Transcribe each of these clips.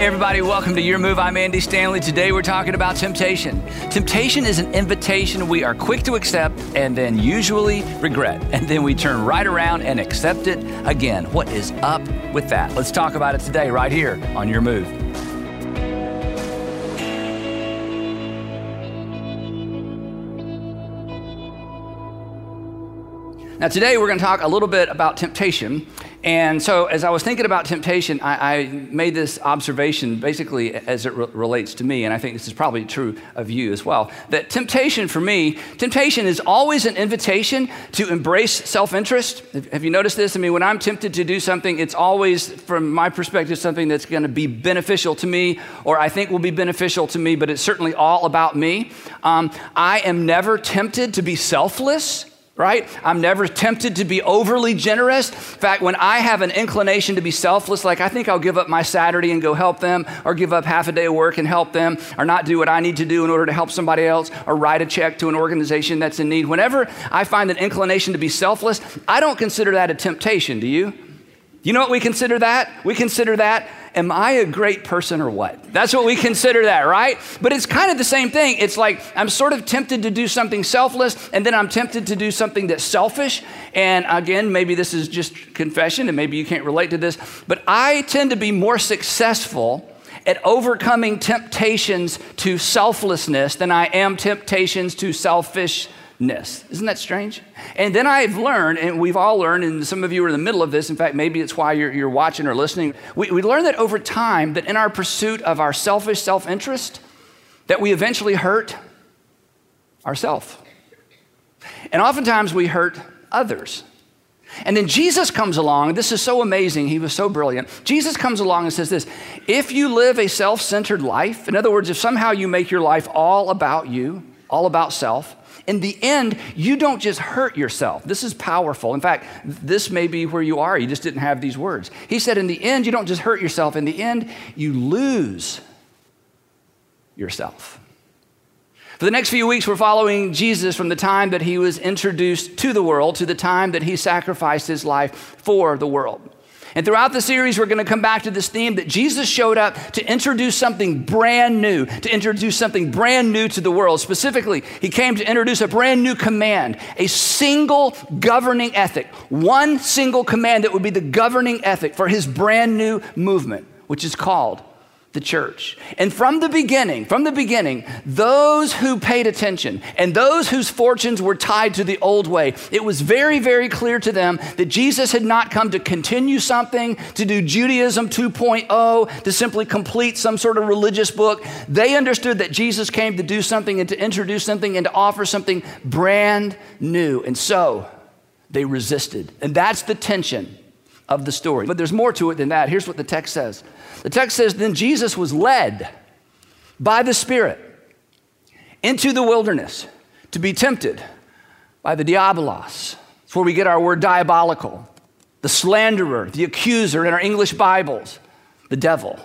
Everybody, welcome to Your Move. I'm Andy Stanley. Today we're talking about temptation. Temptation is an invitation we are quick to accept and then usually regret. And then we turn right around and accept it again. What is up with that? Let's talk about it today, right here on Your Move. Now, today we're going to talk a little bit about temptation. And so, as I was thinking about temptation, I, I made this observation basically as it re- relates to me, and I think this is probably true of you as well. That temptation for me, temptation is always an invitation to embrace self interest. Have you noticed this? I mean, when I'm tempted to do something, it's always, from my perspective, something that's going to be beneficial to me, or I think will be beneficial to me, but it's certainly all about me. Um, I am never tempted to be selfless right? I'm never tempted to be overly generous. In fact, when I have an inclination to be selfless, like I think I'll give up my Saturday and go help them, or give up half a day of work and help them, or not do what I need to do in order to help somebody else, or write a check to an organization that's in need. Whenever I find an inclination to be selfless, I don't consider that a temptation, do you? You know what we consider that? We consider that am I a great person or what? That's what we consider that, right? But it's kind of the same thing. It's like I'm sort of tempted to do something selfless, and then I'm tempted to do something that's selfish. And again, maybe this is just confession, and maybe you can't relate to this, but I tend to be more successful at overcoming temptations to selflessness than I am temptations to selfish ness. Isn't that strange? And then I've learned, and we've all learned, and some of you are in the middle of this. In fact, maybe it's why you're, you're watching or listening. We, we learned that over time, that in our pursuit of our selfish self interest, that we eventually hurt ourselves. And oftentimes we hurt others. And then Jesus comes along. This is so amazing. He was so brilliant. Jesus comes along and says this If you live a self centered life, in other words, if somehow you make your life all about you, all about self, in the end, you don't just hurt yourself. This is powerful. In fact, this may be where you are. You just didn't have these words. He said, in the end, you don't just hurt yourself. In the end, you lose yourself. For the next few weeks, we're following Jesus from the time that he was introduced to the world to the time that he sacrificed his life for the world. And throughout the series, we're going to come back to this theme that Jesus showed up to introduce something brand new, to introduce something brand new to the world. Specifically, he came to introduce a brand new command, a single governing ethic, one single command that would be the governing ethic for his brand new movement, which is called the church. And from the beginning, from the beginning, those who paid attention and those whose fortunes were tied to the old way, it was very, very clear to them that Jesus had not come to continue something, to do Judaism 2.0, to simply complete some sort of religious book. They understood that Jesus came to do something and to introduce something and to offer something brand new. And so they resisted. And that's the tension of the story. But there's more to it than that. Here's what the text says the text says, Then Jesus was led by the Spirit into the wilderness to be tempted by the diabolos. That's where we get our word diabolical, the slanderer, the accuser in our English Bibles, the devil.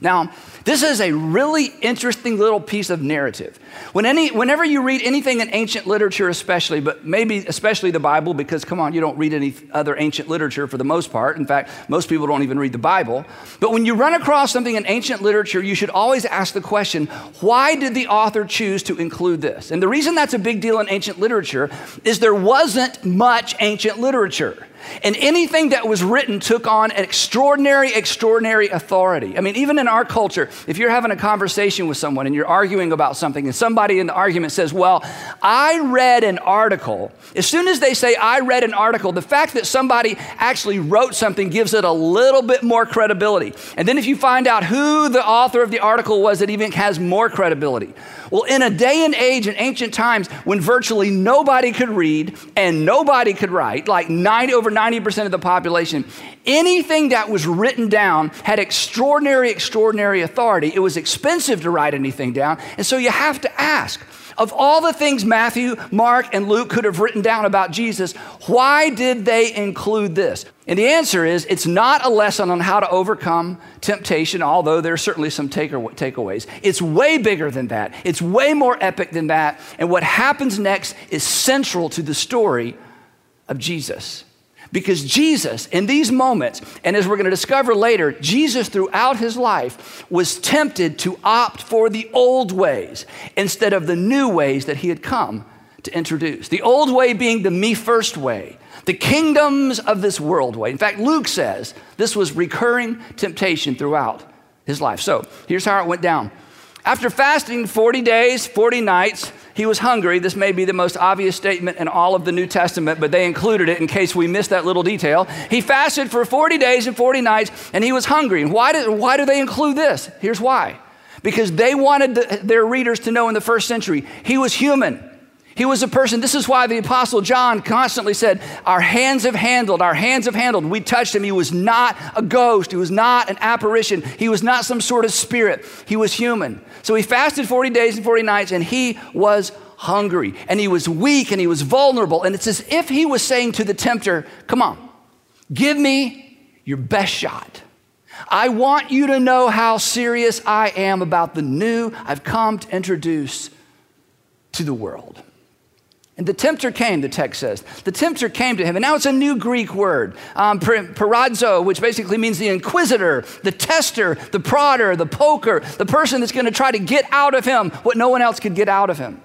Now, this is a really interesting little piece of narrative. When any, whenever you read anything in ancient literature, especially, but maybe especially the Bible, because come on, you don't read any other ancient literature for the most part. In fact, most people don't even read the Bible. But when you run across something in ancient literature, you should always ask the question why did the author choose to include this? And the reason that's a big deal in ancient literature is there wasn't much ancient literature. And anything that was written took on an extraordinary, extraordinary authority. I mean, even in our culture, if you're having a conversation with someone and you're arguing about something, and somebody in the argument says, Well, I read an article, as soon as they say, I read an article, the fact that somebody actually wrote something gives it a little bit more credibility. And then if you find out who the author of the article was, it even has more credibility. Well, in a day and age in ancient times when virtually nobody could read and nobody could write, like nine, over 90% of the population, anything that was written down had extraordinary, extraordinary authority. It was expensive to write anything down. And so you have to ask, of all the things Matthew, Mark, and Luke could have written down about Jesus, why did they include this? And the answer is it's not a lesson on how to overcome temptation, although there's certainly some takeaways. It's way bigger than that, it's way more epic than that. And what happens next is central to the story of Jesus. Because Jesus, in these moments, and as we're going to discover later, Jesus throughout his life was tempted to opt for the old ways instead of the new ways that he had come to introduce. The old way being the me first way, the kingdoms of this world way. In fact, Luke says this was recurring temptation throughout his life. So here's how it went down. After fasting 40 days, 40 nights, he was hungry. This may be the most obvious statement in all of the New Testament, but they included it in case we missed that little detail. He fasted for 40 days and 40 nights, and he was hungry. And why do, why do they include this? Here's why because they wanted the, their readers to know in the first century he was human. He was a person, this is why the Apostle John constantly said, Our hands have handled, our hands have handled. We touched him. He was not a ghost, he was not an apparition, he was not some sort of spirit. He was human. So he fasted 40 days and 40 nights, and he was hungry, and he was weak, and he was vulnerable. And it's as if he was saying to the tempter, Come on, give me your best shot. I want you to know how serious I am about the new I've come to introduce to the world. And the tempter came, the text says. The tempter came to him. And now it's a new Greek word, um, which basically means the inquisitor, the tester, the prodder, the poker, the person that's going to try to get out of him what no one else could get out of him.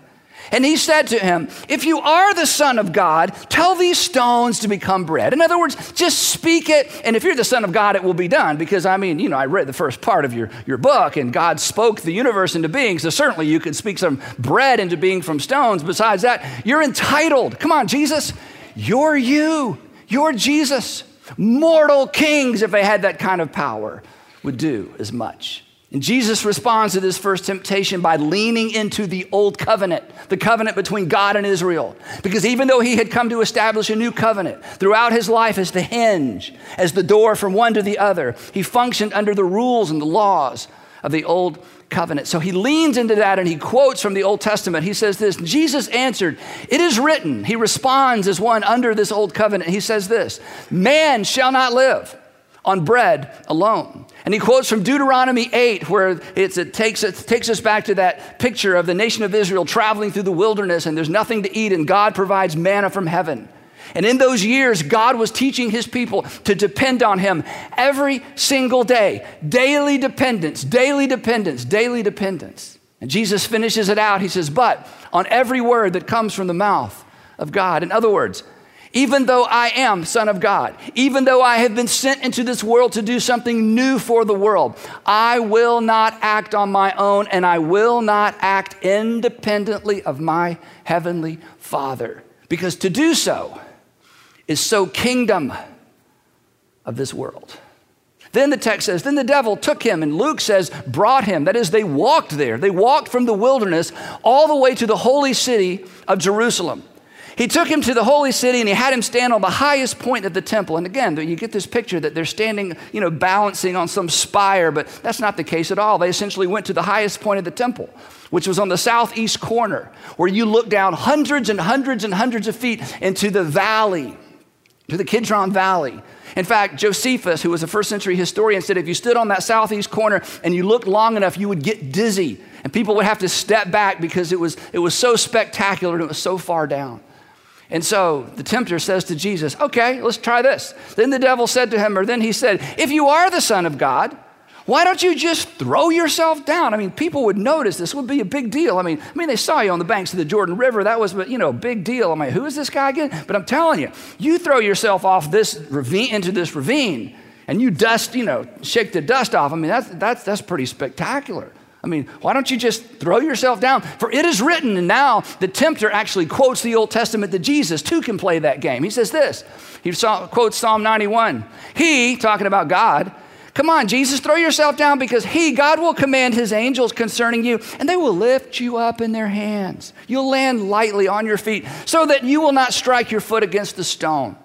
And he said to him, If you are the Son of God, tell these stones to become bread. In other words, just speak it. And if you're the Son of God, it will be done. Because, I mean, you know, I read the first part of your, your book, and God spoke the universe into being. So certainly you could speak some bread into being from stones. Besides that, you're entitled. Come on, Jesus. You're you. You're Jesus. Mortal kings, if they had that kind of power, would do as much. And Jesus responds to this first temptation by leaning into the old covenant, the covenant between God and Israel. Because even though he had come to establish a new covenant throughout his life as the hinge, as the door from one to the other, he functioned under the rules and the laws of the old covenant. So he leans into that and he quotes from the Old Testament. He says this Jesus answered, It is written. He responds as one under this old covenant. He says this Man shall not live on bread alone. And he quotes from Deuteronomy 8, where it, takes, it takes us back to that picture of the nation of Israel traveling through the wilderness and there's nothing to eat, and God provides manna from heaven. And in those years, God was teaching his people to depend on him every single day. Daily dependence, daily dependence, daily dependence. And Jesus finishes it out. He says, But on every word that comes from the mouth of God. In other words, even though I am Son of God, even though I have been sent into this world to do something new for the world, I will not act on my own and I will not act independently of my heavenly Father. Because to do so is so kingdom of this world. Then the text says, Then the devil took him, and Luke says, brought him. That is, they walked there. They walked from the wilderness all the way to the holy city of Jerusalem. He took him to the holy city and he had him stand on the highest point of the temple. And again, you get this picture that they're standing, you know, balancing on some spire, but that's not the case at all. They essentially went to the highest point of the temple, which was on the southeast corner, where you look down hundreds and hundreds and hundreds of feet into the valley, to the Kidron Valley. In fact, Josephus, who was a first century historian, said if you stood on that southeast corner and you looked long enough, you would get dizzy. And people would have to step back because it was, it was so spectacular and it was so far down. And so the tempter says to Jesus, Okay, let's try this. Then the devil said to him, or then he said, If you are the Son of God, why don't you just throw yourself down? I mean, people would notice this would be a big deal. I mean, I mean, they saw you on the banks of the Jordan River. That was, you know, a big deal. I mean, who is this guy again? But I'm telling you, you throw yourself off this ravine into this ravine, and you dust, you know, shake the dust off. I mean, that's that's that's pretty spectacular. I mean, why don't you just throw yourself down? For it is written, and now the tempter actually quotes the Old Testament that Jesus too can play that game. He says this he saw, quotes Psalm 91. He, talking about God, come on, Jesus, throw yourself down because He, God, will command His angels concerning you, and they will lift you up in their hands. You'll land lightly on your feet so that you will not strike your foot against the stone.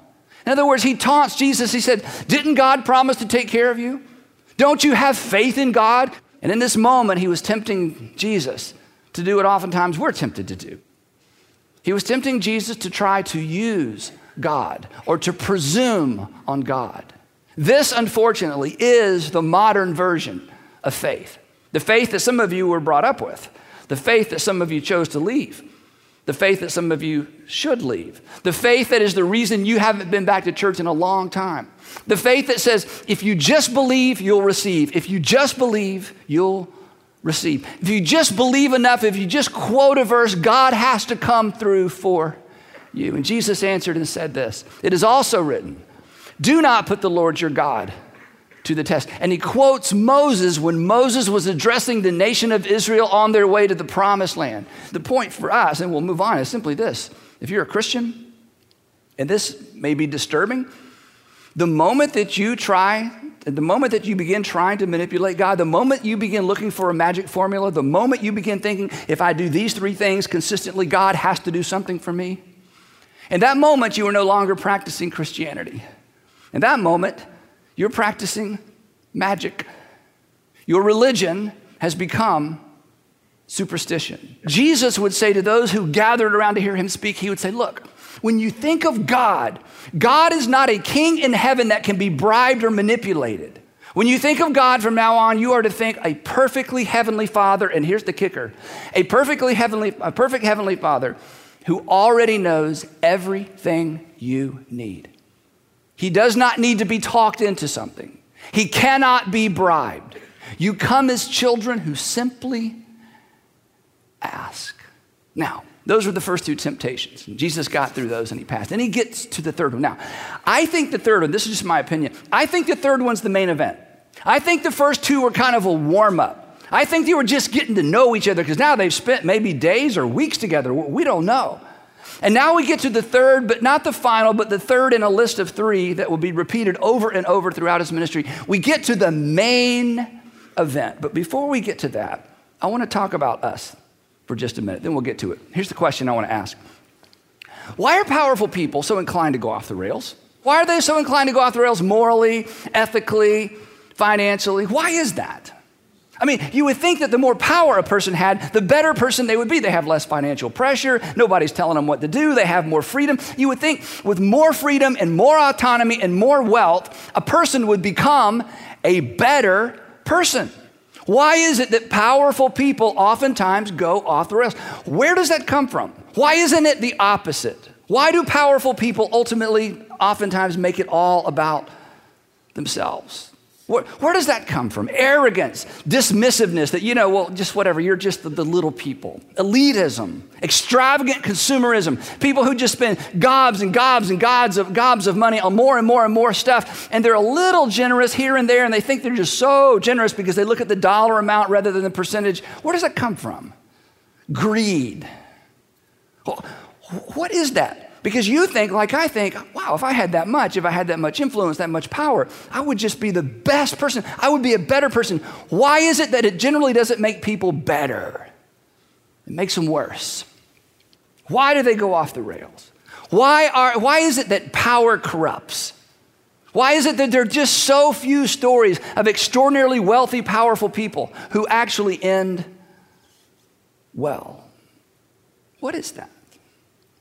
In other words, He taunts Jesus. He said, Didn't God promise to take care of you? Don't you have faith in God? And in this moment, he was tempting Jesus to do what oftentimes we're tempted to do. He was tempting Jesus to try to use God or to presume on God. This, unfortunately, is the modern version of faith. The faith that some of you were brought up with, the faith that some of you chose to leave. The faith that some of you should leave. The faith that is the reason you haven't been back to church in a long time. The faith that says, if you just believe, you'll receive. If you just believe, you'll receive. If you just believe enough, if you just quote a verse, God has to come through for you. And Jesus answered and said this It is also written, Do not put the Lord your God to the test. And he quotes Moses when Moses was addressing the nation of Israel on their way to the promised land. The point for us, and we'll move on, is simply this if you're a Christian, and this may be disturbing, the moment that you try, the moment that you begin trying to manipulate God, the moment you begin looking for a magic formula, the moment you begin thinking, if I do these three things consistently, God has to do something for me, in that moment, you are no longer practicing Christianity. In that moment, you're practicing magic. Your religion has become superstition. Jesus would say to those who gathered around to hear him speak, he would say, Look, when you think of God, God is not a king in heaven that can be bribed or manipulated. When you think of God from now on, you are to think a perfectly heavenly Father, and here's the kicker a perfectly heavenly, a perfect heavenly Father who already knows everything you need. He does not need to be talked into something, he cannot be bribed. You come as children who simply ask. Now, those were the first two temptations. Jesus got through those and he passed. And he gets to the third one. Now, I think the third one, this is just my opinion, I think the third one's the main event. I think the first two were kind of a warm up. I think they were just getting to know each other because now they've spent maybe days or weeks together. We don't know. And now we get to the third, but not the final, but the third in a list of three that will be repeated over and over throughout his ministry. We get to the main event. But before we get to that, I want to talk about us for just a minute. Then we'll get to it. Here's the question I want to ask Why are powerful people so inclined to go off the rails? Why are they so inclined to go off the rails morally, ethically, financially? Why is that? I mean, you would think that the more power a person had, the better person they would be. They have less financial pressure. Nobody's telling them what to do. They have more freedom. You would think with more freedom and more autonomy and more wealth, a person would become a better person. Why is it that powerful people oftentimes go off the rails? Where does that come from? Why isn't it the opposite? Why do powerful people ultimately oftentimes make it all about themselves? Where, where, does that come from? Arrogance, dismissiveness, that, you know, well, just whatever, you're just the, the, little people. Elitism, extravagant consumerism, people who just spend gobs and gobs and gobs of, gobs of money on more and more and more stuff, and they're a little generous here and there, and they think they're just so generous because they look at the dollar amount rather than the percentage. Where does that come from? Greed. What is that? Because you think, like I think, wow, if I had that much, if I had that much influence, that much power, I would just be the best person. I would be a better person. Why is it that it generally doesn't make people better? It makes them worse. Why do they go off the rails? Why, are, why is it that power corrupts? Why is it that there are just so few stories of extraordinarily wealthy, powerful people who actually end well? What is that?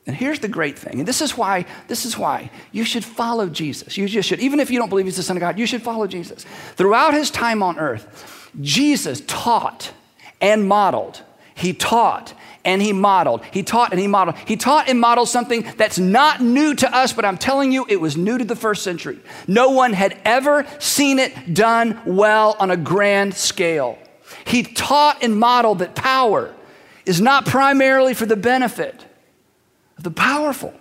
And here's the great thing, and this is why, this is why you should follow Jesus. You just should. Even if you don't believe he's the Son of God, you should follow Jesus. Throughout his time on earth, Jesus taught and modeled. He taught and he modeled. He taught and he modeled. He taught and modeled something that's not new to us, but I'm telling you, it was new to the first century. No one had ever seen it done well on a grand scale. He taught and modeled that power is not primarily for the benefit of the powerful.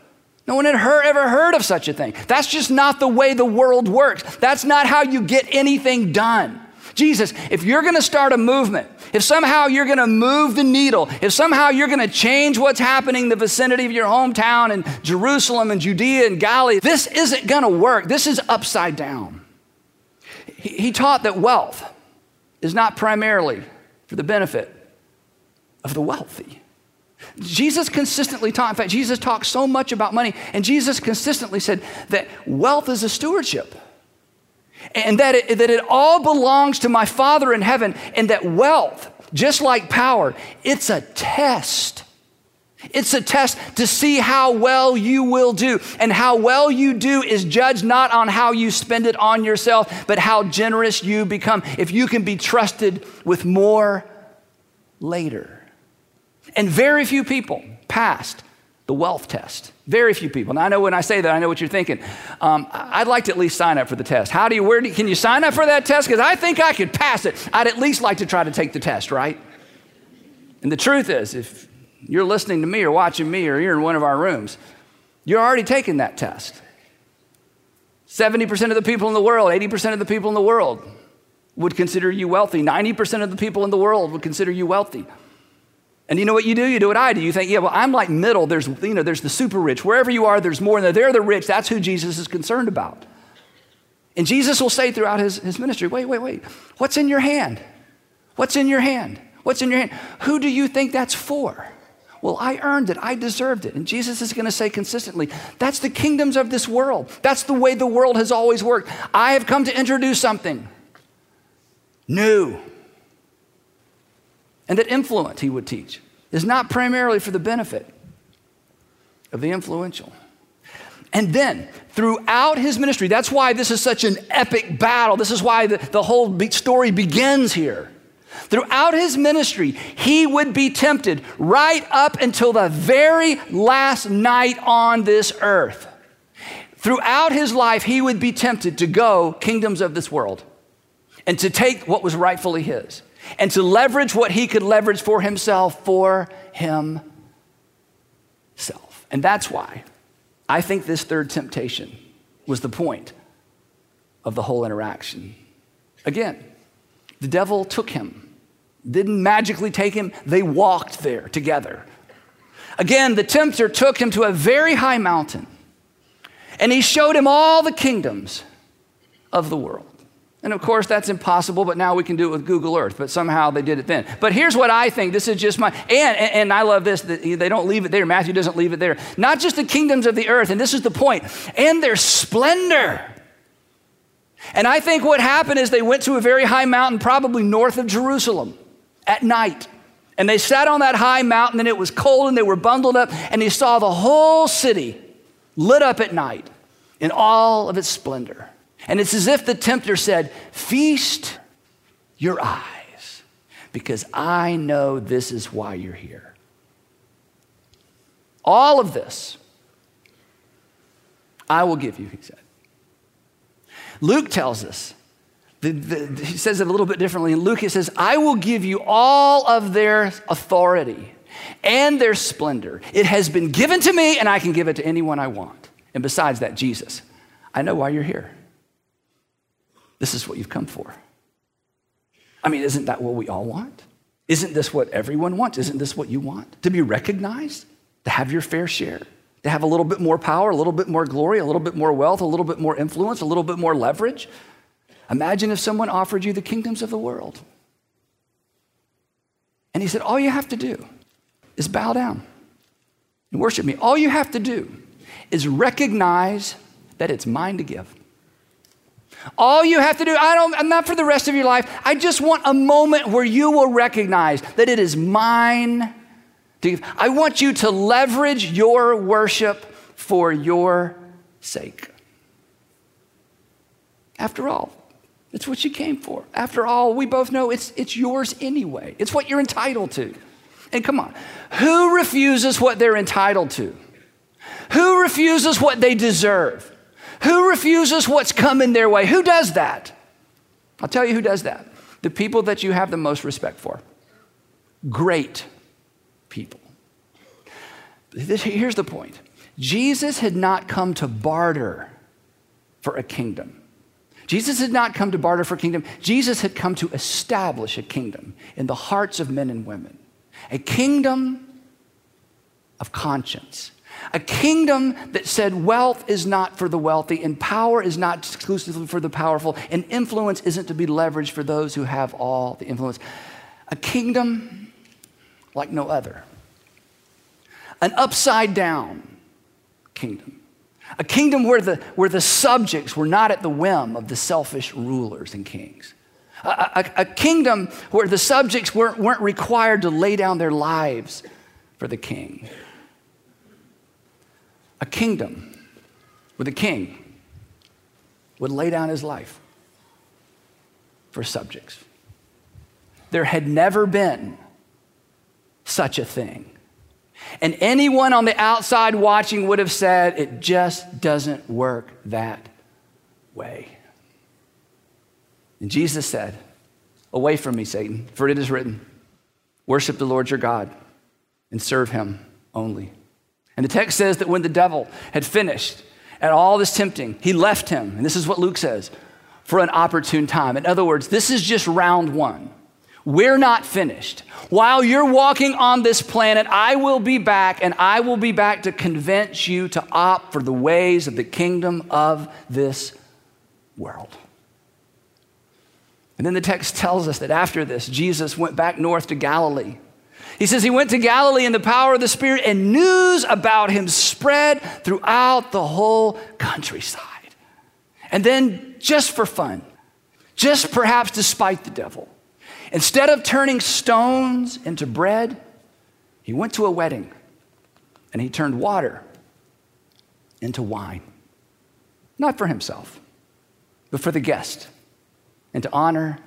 No one had heard, ever heard of such a thing. That's just not the way the world works. That's not how you get anything done. Jesus, if you're going to start a movement, if somehow you're going to move the needle, if somehow you're going to change what's happening in the vicinity of your hometown and Jerusalem and Judea and Galilee, this isn't going to work. This is upside down. He, he taught that wealth is not primarily for the benefit of the wealthy. Jesus consistently taught, in fact, Jesus talked so much about money, and Jesus consistently said that wealth is a stewardship. And that it, that it all belongs to my Father in heaven, and that wealth, just like power, it's a test. It's a test to see how well you will do. And how well you do is judged not on how you spend it on yourself, but how generous you become. If you can be trusted with more later. And very few people passed the wealth test. Very few people. Now, I know when I say that, I know what you're thinking. Um, I'd like to at least sign up for the test. How do you, where do, can you sign up for that test? Because I think I could pass it. I'd at least like to try to take the test, right? And the truth is, if you're listening to me or watching me or you're in one of our rooms, you're already taking that test. 70% of the people in the world, 80% of the people in the world would consider you wealthy. 90% of the people in the world would consider you wealthy. And you know what you do? You do what I do. You think, yeah, well, I'm like middle. There's, you know, there's the super rich. Wherever you are, there's more. And they're the rich. That's who Jesus is concerned about. And Jesus will say throughout his, his ministry, wait, wait, wait. What's in your hand? What's in your hand? What's in your hand? Who do you think that's for? Well, I earned it. I deserved it. And Jesus is going to say consistently, that's the kingdoms of this world. That's the way the world has always worked. I have come to introduce something new. And that influence, he would teach, is not primarily for the benefit of the influential. And then, throughout his ministry, that's why this is such an epic battle. This is why the, the whole story begins here. Throughout his ministry, he would be tempted right up until the very last night on this earth. Throughout his life, he would be tempted to go kingdoms of this world and to take what was rightfully his and to leverage what he could leverage for himself for himself. And that's why I think this third temptation was the point of the whole interaction. Again, the devil took him, didn't magically take him, they walked there together. Again, the tempter took him to a very high mountain and he showed him all the kingdoms of the world. And of course, that's impossible, but now we can do it with Google Earth, but somehow they did it then. But here's what I think this is just my, and, and I love this, they don't leave it there. Matthew doesn't leave it there. Not just the kingdoms of the earth, and this is the point, and their splendor. And I think what happened is they went to a very high mountain, probably north of Jerusalem, at night. And they sat on that high mountain, and it was cold, and they were bundled up, and he saw the whole city lit up at night in all of its splendor. And it's as if the tempter said, Feast your eyes, because I know this is why you're here. All of this I will give you, he said. Luke tells us, the, the, he says it a little bit differently. In Luke, he says, I will give you all of their authority and their splendor. It has been given to me, and I can give it to anyone I want. And besides that, Jesus, I know why you're here. This is what you've come for. I mean, isn't that what we all want? Isn't this what everyone wants? Isn't this what you want? To be recognized, to have your fair share, to have a little bit more power, a little bit more glory, a little bit more wealth, a little bit more influence, a little bit more leverage. Imagine if someone offered you the kingdoms of the world. And he said, All you have to do is bow down and worship me. All you have to do is recognize that it's mine to give. All you have to do, I don't, I'm not for the rest of your life. I just want a moment where you will recognize that it is mine. I want you to leverage your worship for your sake. After all, it's what you came for. After all, we both know it's, it's yours anyway. It's what you're entitled to. And come on, who refuses what they're entitled to? Who refuses what they deserve? Who refuses what's coming their way? Who does that? I'll tell you who does that. The people that you have the most respect for. Great people. Here's the point Jesus had not come to barter for a kingdom. Jesus had not come to barter for kingdom. Jesus had come to establish a kingdom in the hearts of men and women, a kingdom of conscience, a kingdom that said wealth is not for the wealthy, and power is not exclusively for the powerful, and influence isn't to be leveraged for those who have all the influence. A kingdom like no other. An upside down kingdom. A kingdom where the, where the subjects were not at the whim of the selfish rulers and kings. A, a, a kingdom where the subjects weren't, weren't required to lay down their lives for the king a kingdom where the king would lay down his life for subjects. There had never been such a thing. And anyone on the outside watching would have said, it just doesn't work that way. And Jesus said, Away from me, Satan, for it is written, Worship the Lord your God and serve him only. And the text says that when the devil had finished at all this tempting, he left him. And this is what Luke says for an opportune time. In other words, this is just round one. We're not finished. While you're walking on this planet, I will be back, and I will be back to convince you to opt for the ways of the kingdom of this world. And then the text tells us that after this, Jesus went back north to Galilee. He says he went to Galilee in the power of the Spirit, and news about him spread throughout the whole countryside. And then, just for fun, just perhaps despite the devil, Instead of turning stones into bread, he went to a wedding and he turned water into wine. Not for himself, but for the guest and to honor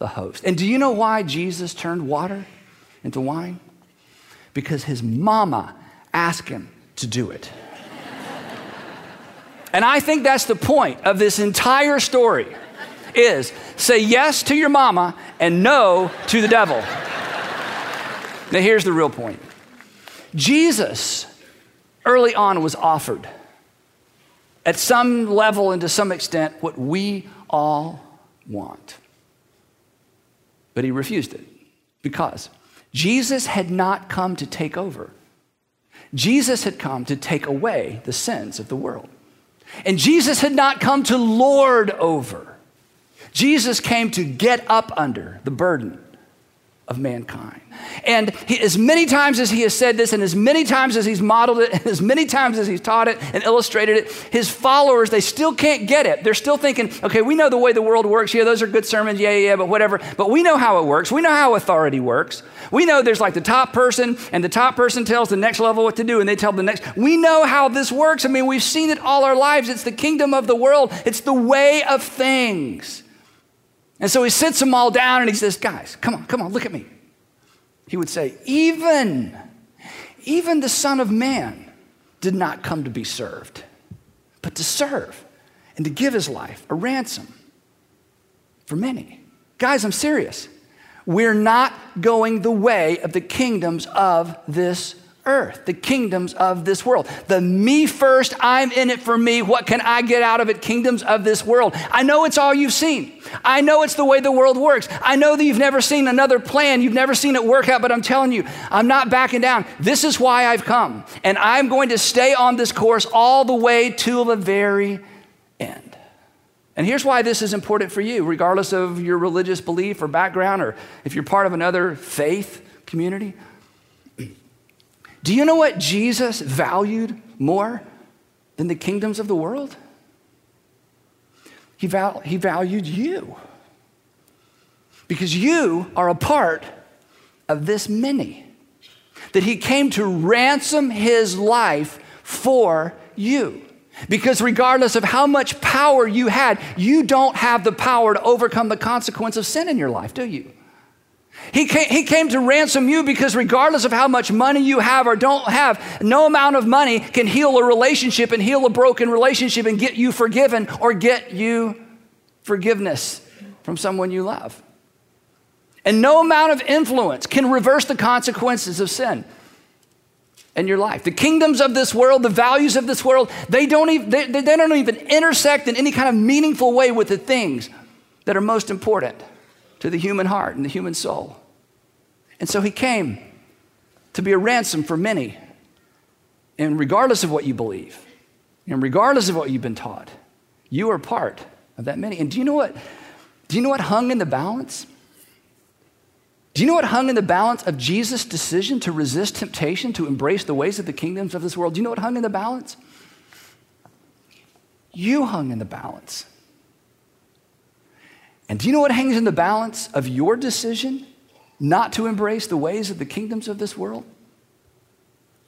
the host. And do you know why Jesus turned water into wine? Because his mama asked him to do it. and I think that's the point of this entire story is say yes to your mama and no to the devil. now, here's the real point Jesus, early on, was offered at some level and to some extent what we all want. But he refused it because Jesus had not come to take over. Jesus had come to take away the sins of the world. And Jesus had not come to lord over. Jesus came to get up under the burden of mankind. And he, as many times as he has said this, and as many times as he's modeled it, and as many times as he's taught it and illustrated it, his followers, they still can't get it. They're still thinking, okay, we know the way the world works. Yeah, those are good sermons. Yeah, yeah, yeah, but whatever. But we know how it works. We know how authority works. We know there's like the top person, and the top person tells the next level what to do, and they tell the next. We know how this works. I mean, we've seen it all our lives. It's the kingdom of the world, it's the way of things. And so he sits them all down and he says, Guys, come on, come on, look at me. He would say, Even, even the Son of Man did not come to be served, but to serve and to give his life a ransom for many. Guys, I'm serious. We're not going the way of the kingdoms of this earth, the kingdoms of this world. The me first, I'm in it for me. What can I get out of it? Kingdoms of this world. I know it's all you've seen. I know it's the way the world works. I know that you've never seen another plan. You've never seen it work out, but I'm telling you, I'm not backing down. This is why I've come. And I'm going to stay on this course all the way to the very end. And here's why this is important for you, regardless of your religious belief or background, or if you're part of another faith community. Do you know what Jesus valued more than the kingdoms of the world? He, val- he valued you. Because you are a part of this many. That he came to ransom his life for you. Because regardless of how much power you had, you don't have the power to overcome the consequence of sin in your life, do you? He came, he came to ransom you because, regardless of how much money you have or don't have, no amount of money can heal a relationship and heal a broken relationship and get you forgiven or get you forgiveness from someone you love. And no amount of influence can reverse the consequences of sin in your life. The kingdoms of this world, the values of this world, they don't even, they, they don't even intersect in any kind of meaningful way with the things that are most important to the human heart and the human soul. And so he came to be a ransom for many. And regardless of what you believe, and regardless of what you've been taught, you are part of that many. And do you know what? Do you know what hung in the balance? Do you know what hung in the balance of Jesus' decision to resist temptation, to embrace the ways of the kingdoms of this world? Do you know what hung in the balance? You hung in the balance. And do you know what hangs in the balance of your decision not to embrace the ways of the kingdoms of this world?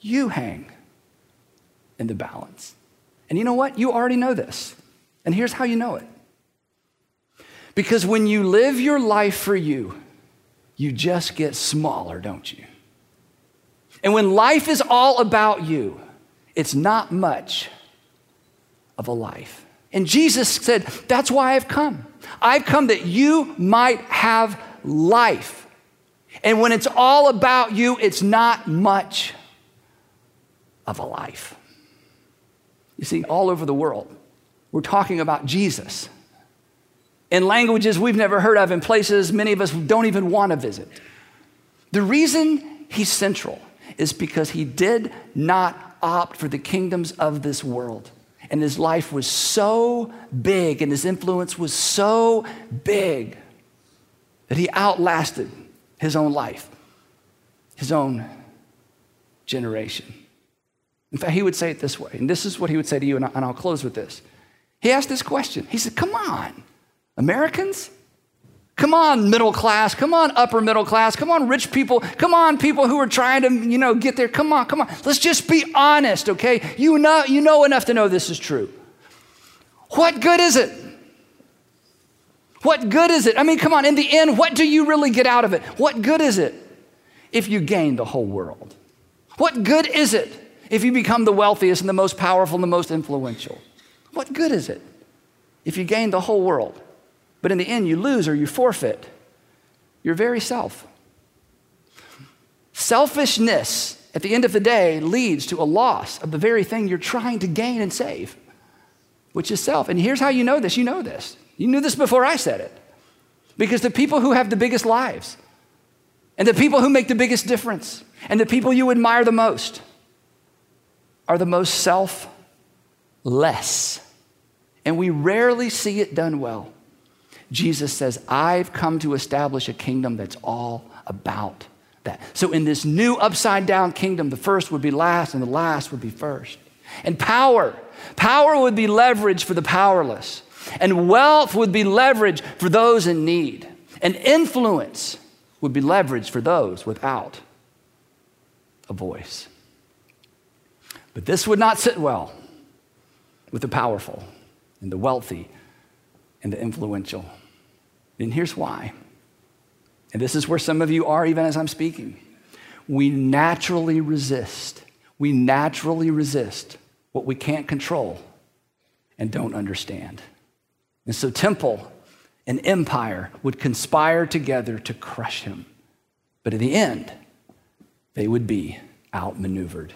You hang in the balance. And you know what? You already know this. And here's how you know it. Because when you live your life for you, you just get smaller, don't you? And when life is all about you, it's not much of a life. And Jesus said, That's why I've come. I've come that you might have life. And when it's all about you, it's not much of a life. You see, all over the world, we're talking about Jesus in languages we've never heard of, in places many of us don't even want to visit. The reason he's central is because he did not opt for the kingdoms of this world. And his life was so big and his influence was so big that he outlasted his own life, his own generation. In fact, he would say it this way, and this is what he would say to you, and I'll close with this. He asked this question. He said, Come on, Americans? Come on, middle class. Come on, upper middle class. Come on, rich people. Come on, people who are trying to, you know, get there. Come on, come on. Let's just be honest, okay? You know, you know enough to know this is true. What good is it? What good is it? I mean, come on, in the end, what do you really get out of it? What good is it if you gain the whole world? What good is it if you become the wealthiest and the most powerful and the most influential? What good is it if you gain the whole world? But in the end, you lose or you forfeit your very self. Selfishness, at the end of the day, leads to a loss of the very thing you're trying to gain and save, which is self. And here's how you know this you know this. You knew this before I said it. Because the people who have the biggest lives, and the people who make the biggest difference, and the people you admire the most are the most selfless. And we rarely see it done well. Jesus says, I've come to establish a kingdom that's all about that. So, in this new upside down kingdom, the first would be last and the last would be first. And power, power would be leverage for the powerless, and wealth would be leverage for those in need, and influence would be leverage for those without a voice. But this would not sit well with the powerful and the wealthy and the influential. And here's why. And this is where some of you are, even as I'm speaking. We naturally resist. We naturally resist what we can't control and don't understand. And so, temple and empire would conspire together to crush him. But in the end, they would be outmaneuvered.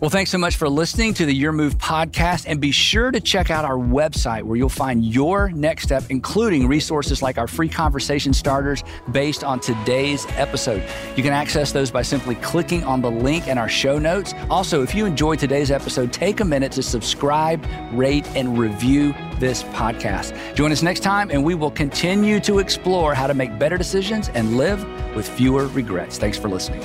Well, thanks so much for listening to the Your Move podcast. And be sure to check out our website where you'll find your next step, including resources like our free conversation starters based on today's episode. You can access those by simply clicking on the link in our show notes. Also, if you enjoyed today's episode, take a minute to subscribe, rate, and review this podcast. Join us next time, and we will continue to explore how to make better decisions and live with fewer regrets. Thanks for listening.